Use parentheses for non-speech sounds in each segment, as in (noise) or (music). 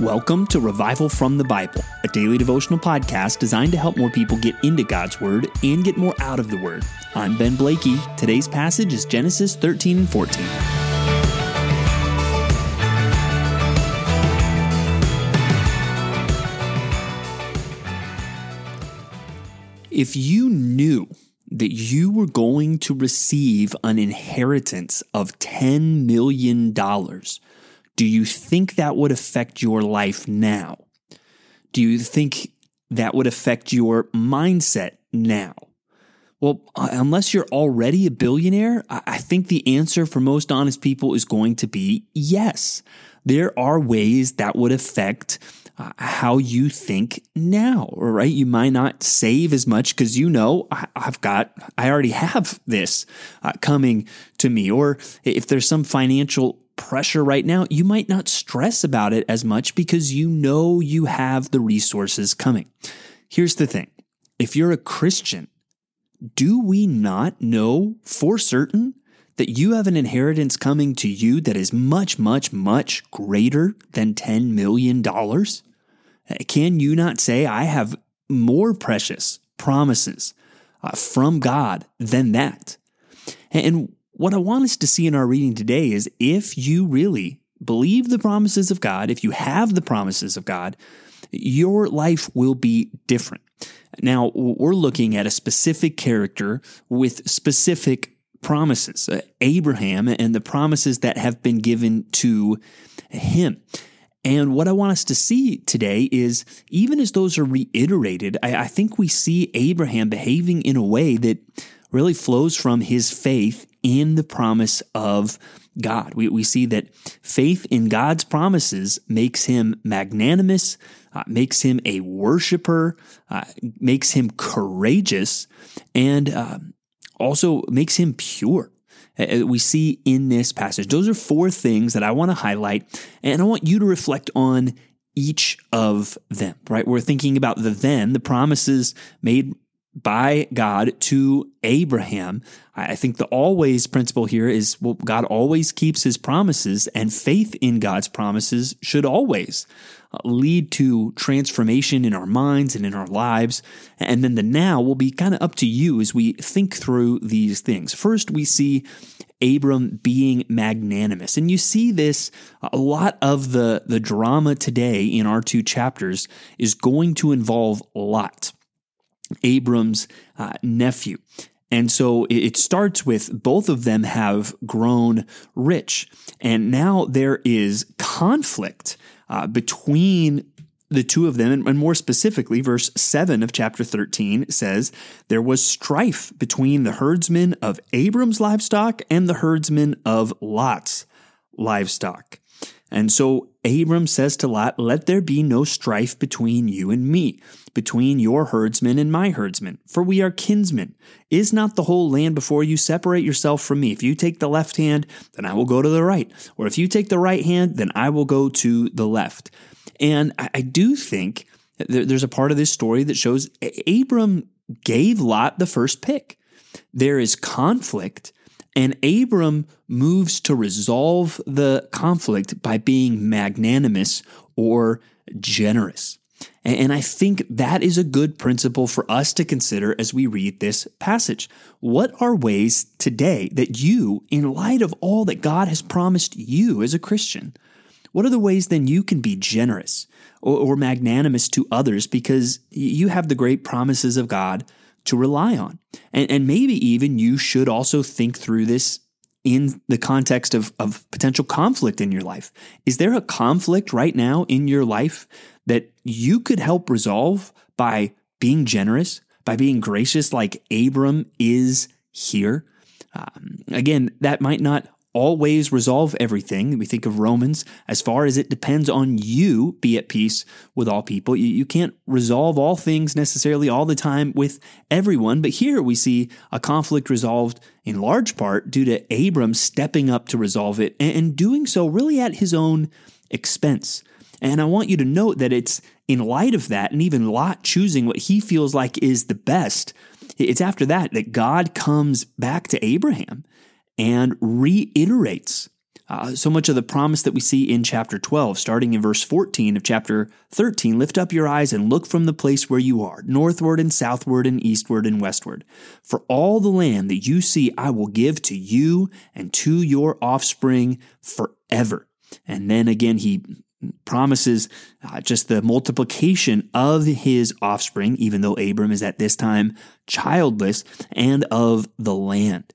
Welcome to Revival from the Bible, a daily devotional podcast designed to help more people get into God's Word and get more out of the Word. I'm Ben Blakey. Today's passage is Genesis 13 and 14. If you knew that you were going to receive an inheritance of $10 million, do you think that would affect your life now? Do you think that would affect your mindset now? Well, uh, unless you're already a billionaire, I think the answer for most honest people is going to be yes. There are ways that would affect uh, how you think now, right? You might not save as much because you know I, have got, I already have this uh, coming to me. Or if there's some financial pressure right now, you might not stress about it as much because you know you have the resources coming. Here's the thing if you're a Christian, do we not know for certain that you have an inheritance coming to you that is much, much, much greater than $10 million? Can you not say, I have more precious promises uh, from God than that? And what I want us to see in our reading today is if you really believe the promises of God, if you have the promises of God, your life will be different. Now, we're looking at a specific character with specific promises, uh, Abraham and the promises that have been given to him. And what I want us to see today is even as those are reiterated, I, I think we see Abraham behaving in a way that really flows from his faith in the promise of God. We, we see that faith in God's promises makes him magnanimous, uh, makes him a worshiper, uh, makes him courageous, and uh, also makes him pure. We see in this passage. Those are four things that I want to highlight, and I want you to reflect on each of them, right? We're thinking about the then, the promises made by God to Abraham. I think the always principle here is well, God always keeps his promises, and faith in God's promises should always uh, lead to transformation in our minds and in our lives. And then the now will be kind of up to you as we think through these things. First, we see Abram being magnanimous. And you see this a lot of the, the drama today in our two chapters is going to involve Lot. Abram's uh, nephew. And so it starts with both of them have grown rich. And now there is conflict uh, between the two of them. And more specifically, verse 7 of chapter 13 says, There was strife between the herdsmen of Abram's livestock and the herdsmen of Lot's livestock. And so Abram says to Lot, Let there be no strife between you and me, between your herdsmen and my herdsmen, for we are kinsmen. Is not the whole land before you? Separate yourself from me. If you take the left hand, then I will go to the right. Or if you take the right hand, then I will go to the left. And I do think there's a part of this story that shows Abram gave Lot the first pick. There is conflict and Abram moves to resolve the conflict by being magnanimous or generous. And I think that is a good principle for us to consider as we read this passage. What are ways today that you, in light of all that God has promised you as a Christian, what are the ways then you can be generous or, magnanimous to others because you have the great promises of God to rely on. And, and maybe even you should also think through this in the context of, of potential conflict in your life. Is there a conflict right now in your life that you could help resolve by being generous, by being gracious like Abram is here? Um, again, that might not always resolve everything. We think of Romans as far as it depends on you, be at peace with all people. You, you, can't resolve all things necessarily all the time with everyone. But here we see a conflict resolved in large part due to Abram stepping up to resolve it and, and doing so really at his own expense. And I want you to note that it's in light of that, and even Lot choosing what he feels like is the best. It's after that that God comes back to Abraham and reiterates Uh, so much of the promise that we see in chapter 12, starting in verse 14 of chapter 13 lift up your eyes and look from the place where you are, northward and southward and eastward and westward. For all the land that you see, I will give to you and to your offspring forever. And then again, he promises uh, just the multiplication of his offspring, even though Abram is at this time childless, and of the land.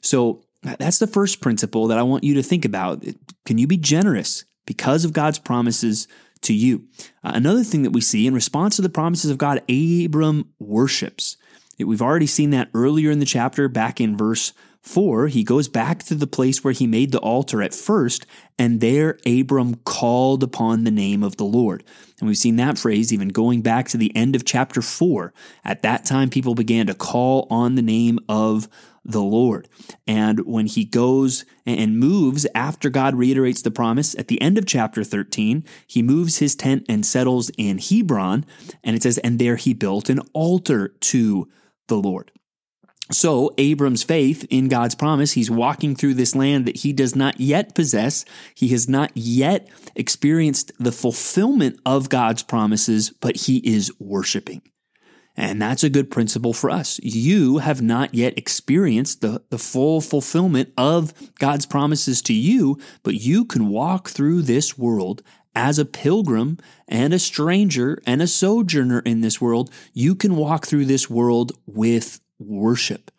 So that's the first principle that I want you to think about. Can you be generous because of God's promises to you? Uh, another thing that we see in response to the promises of God, Abram worships. We've already seen that earlier in the chapter, back in verse 4. He goes back to the place where he made the altar at first, and there Abram called upon the name of the Lord. And we've seen that phrase even going back to the end of chapter 4. At that time, people began to call on the name of the Lord. And when he goes and moves after God reiterates the promise at the end of chapter 13, he moves his tent and settles in Hebron. And it says, and there he built an altar to the Lord. So, Abram's faith in God's promise, he's walking through this land that he does not yet possess. He has not yet experienced the fulfillment of God's promises, but he is worshiping. And that's a good principle for us. You have not yet experienced the, the full fulfillment of God's promises to you, but you can walk through this world as a pilgrim and a stranger and a sojourner in this world. You can walk through this world with worship.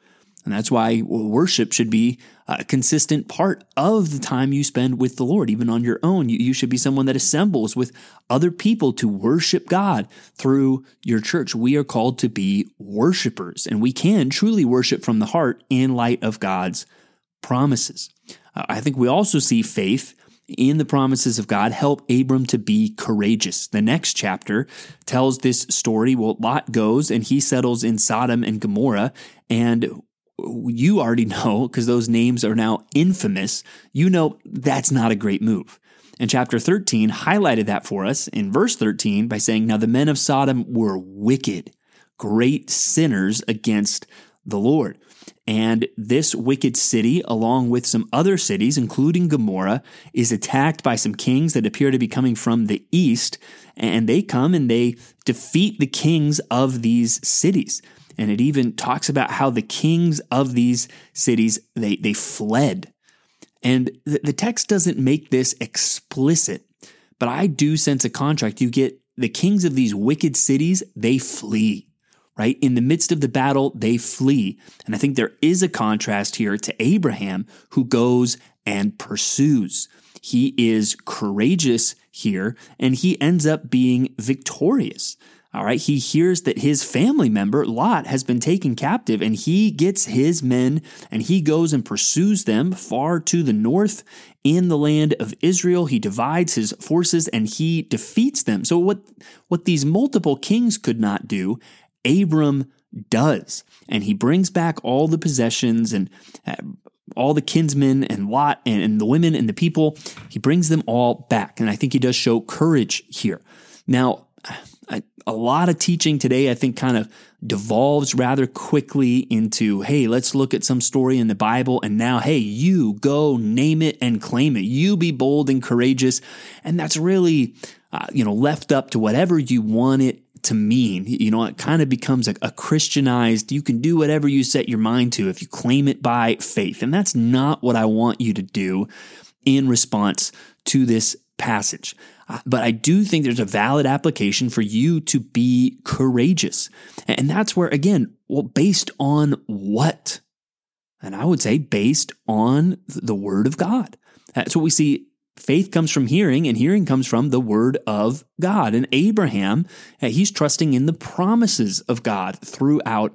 And that's why worship should be a consistent part of the time you spend with the Lord, even on your own. You, you, should be someone that assembles with other people to worship God through your church. We are called to be worshipers, and we can truly worship from the heart in light of God's promises. Uh, I think we also see faith in the promises of God help Abram to be courageous. The next chapter tells this story. Well, Lot goes and he settles in Sodom and Gomorrah, and you already (laughs) know, because those names are now infamous, you know that's not a great move. And chapter 13 highlighted that for us in verse 13 by saying, Now the men of Sodom were wicked, great sinners against the Lord. And this wicked city, along with some other cities, including Gomorrah, is attacked by some kings that appear to be coming from the east. And they come and they defeat the kings of these cities. And it even talks about how the kings of these cities, they, they fled. And the, the text doesn't make this explicit, but I do sense a contract. You get the kings of these wicked cities, they flee right? In the midst of the battle, they flee. And I think there is a contrast here to Abraham who goes and pursues. He is courageous here and he ends up being victorious. All right, he hears that his family member, Lot, has been taken captive, and he gets his men and he goes and pursues them far to the north in the land of Israel. He divides his forces and he defeats them. So, what, what these multiple kings could not do, Abram does. And he brings back all the possessions and uh, all the kinsmen and Lot and, and the women and the people. He brings them all back. And I think he does show courage here. Now, a, a lot of teaching today, I think, kind of devolves rather quickly into, hey, let's look at some story in the Bible. And now, hey, you go name it and claim it. You be bold and courageous. And that's really, uh, you know, left up to whatever you want it to mean. You know, it kind of becomes a, a, Christianized, you can do whatever you set your mind to if you claim it by faith. And that's not what I want you to do in response to this passage. Uh, but I do think there's a valid application for you to be courageous. And that's where, again, well, based on what? And I would say based on the word of God. That's what we see. Faith comes from hearing, and hearing comes from the word of God. And Abraham, uh, he's trusting in the promises of God throughout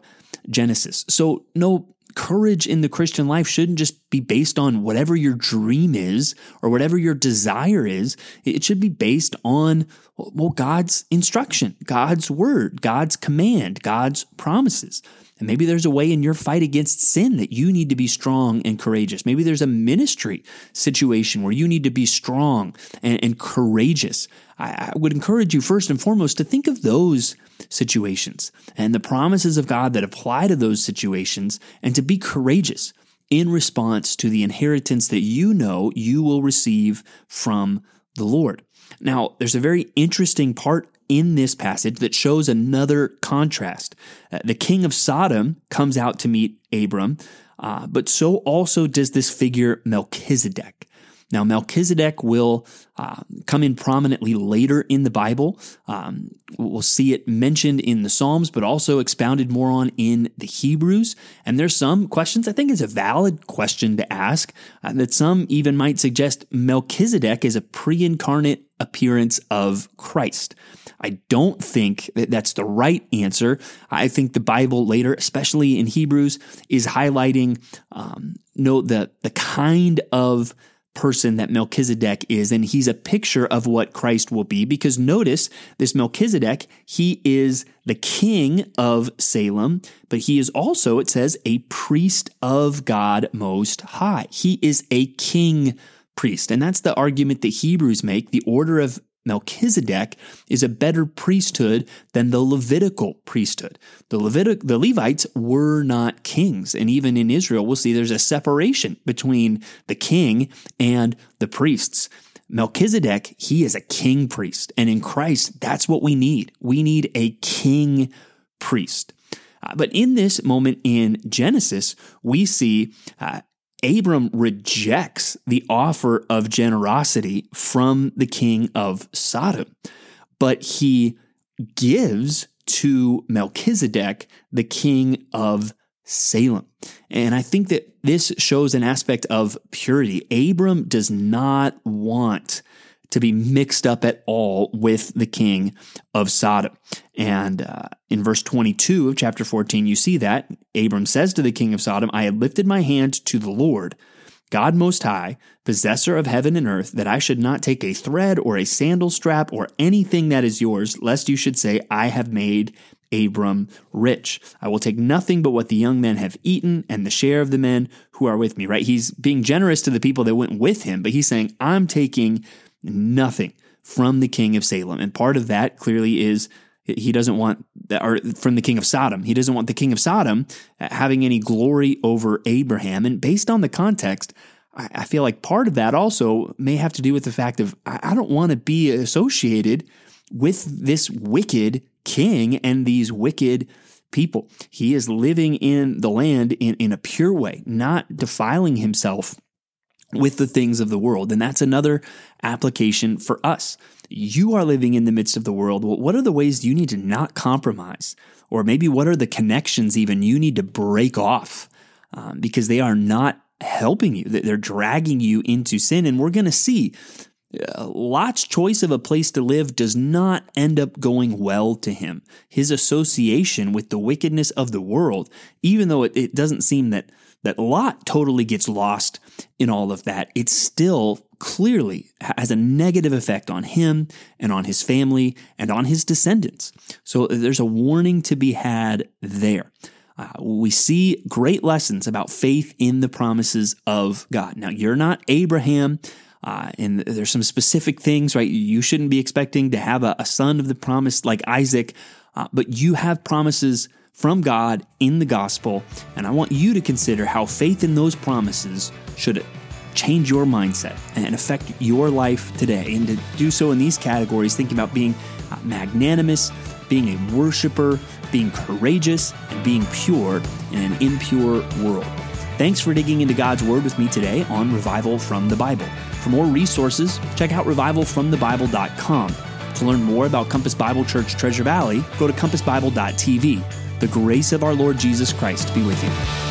Genesis. So, no courage in the Christian life shouldn't just be based on whatever your dream is or whatever your desire is. It should be based on, well, God's instruction, God's word, God's command, God's promises. And maybe there's a way in your fight against sin that you need to be strong and courageous. Maybe there's a ministry situation where you need to be strong and, and courageous. I, I would encourage you first and foremost to think of those situations and the promises of God that apply to those situations and to be courageous in response to the inheritance that you know you will receive from the Lord. Now, there's a very interesting part in this passage that shows another contrast. Uh, the king of Sodom comes out to meet Abram, uh, but so also does this figure Melchizedek. Now, Melchizedek will uh, come in prominently later in the Bible. Um, we'll see it mentioned in the Psalms, but also expounded more on in the Hebrews. And there's some questions, I think is a valid question to ask, uh, that some even might suggest Melchizedek is a pre incarnate appearance of Christ. I don't think that that's the right answer. I think the Bible later, especially in Hebrews, is highlighting um, no the the kind of person that Melchizedek is, and he's a picture of what Christ will be. Because notice this Melchizedek, he is the king of Salem, but he is also, it says, a priest of God Most High. He is a king priest. And that's the argument that Hebrews make. The order of Melchizedek is a better priesthood than the Levitical priesthood. The Levitic, the Levites were not kings, and even in Israel, we'll see there's a separation between the king and the priests. Melchizedek, he is a king priest, and in Christ, that's what we need. We need a king priest. Uh, but in this moment in Genesis, we see uh, Abram rejects the offer of generosity from the king of Sodom, but he gives to Melchizedek, the king of Salem. And I think that this shows an aspect of purity. Abram does not want to be mixed up at all with the king of Sodom. And uh, in verse 22 of chapter 14, you see that Abram says to the king of Sodom, I had lifted my hand to the Lord, God Most High, possessor of heaven and earth, that I should not take a thread or a sandal strap or anything that is yours, lest you should say, I have made Abram rich. I will take nothing but what the young men have eaten and the share of the men who are with me, right? He's being generous to the people that went with him, but he's saying, I'm taking nothing from the king of Salem. And part of that clearly is he doesn't want or from the king of Sodom. He doesn't want the king of Sodom having any glory over Abraham. And based on the context, I feel like part of that also may have to do with the fact of I don't want to be associated with this wicked king and these wicked people. He is living in the land in, in a pure way, not defiling himself with the things of the world. And that's another application for us. You are living in the midst of the world. Well, what are the ways you need to not compromise? Or maybe what are the connections even you need to break off um, because they are not helping you? They're dragging you into sin. And we're going to see uh, Lot's choice of a place to live does not end up going well to him. His association with the wickedness of the world, even though it, it doesn't seem that that Lot totally gets lost in all of that, it still clearly has a negative effect on him and on his family and on his descendants. So there's a warning to be had there. Uh, we see great lessons about faith in the promises of God. Now, you're not Abraham. Uh, and there's some specific things, right? You shouldn't be expecting to have a, a son of the promise like Isaac, uh, but you have promises from God in the gospel. And I want you to consider how faith in those promises should change your mindset and affect your life today. And to do so in these categories, thinking about being uh, magnanimous, being a worshiper, being courageous, and being pure in an impure world. Thanks for digging into God's Word with me today on Revival from the Bible. For more resources, check out revivalfromthebible.com. To learn more about Compass Bible Church Treasure Valley, go to compassbible.tv. The grace of our Lord Jesus Christ be with you.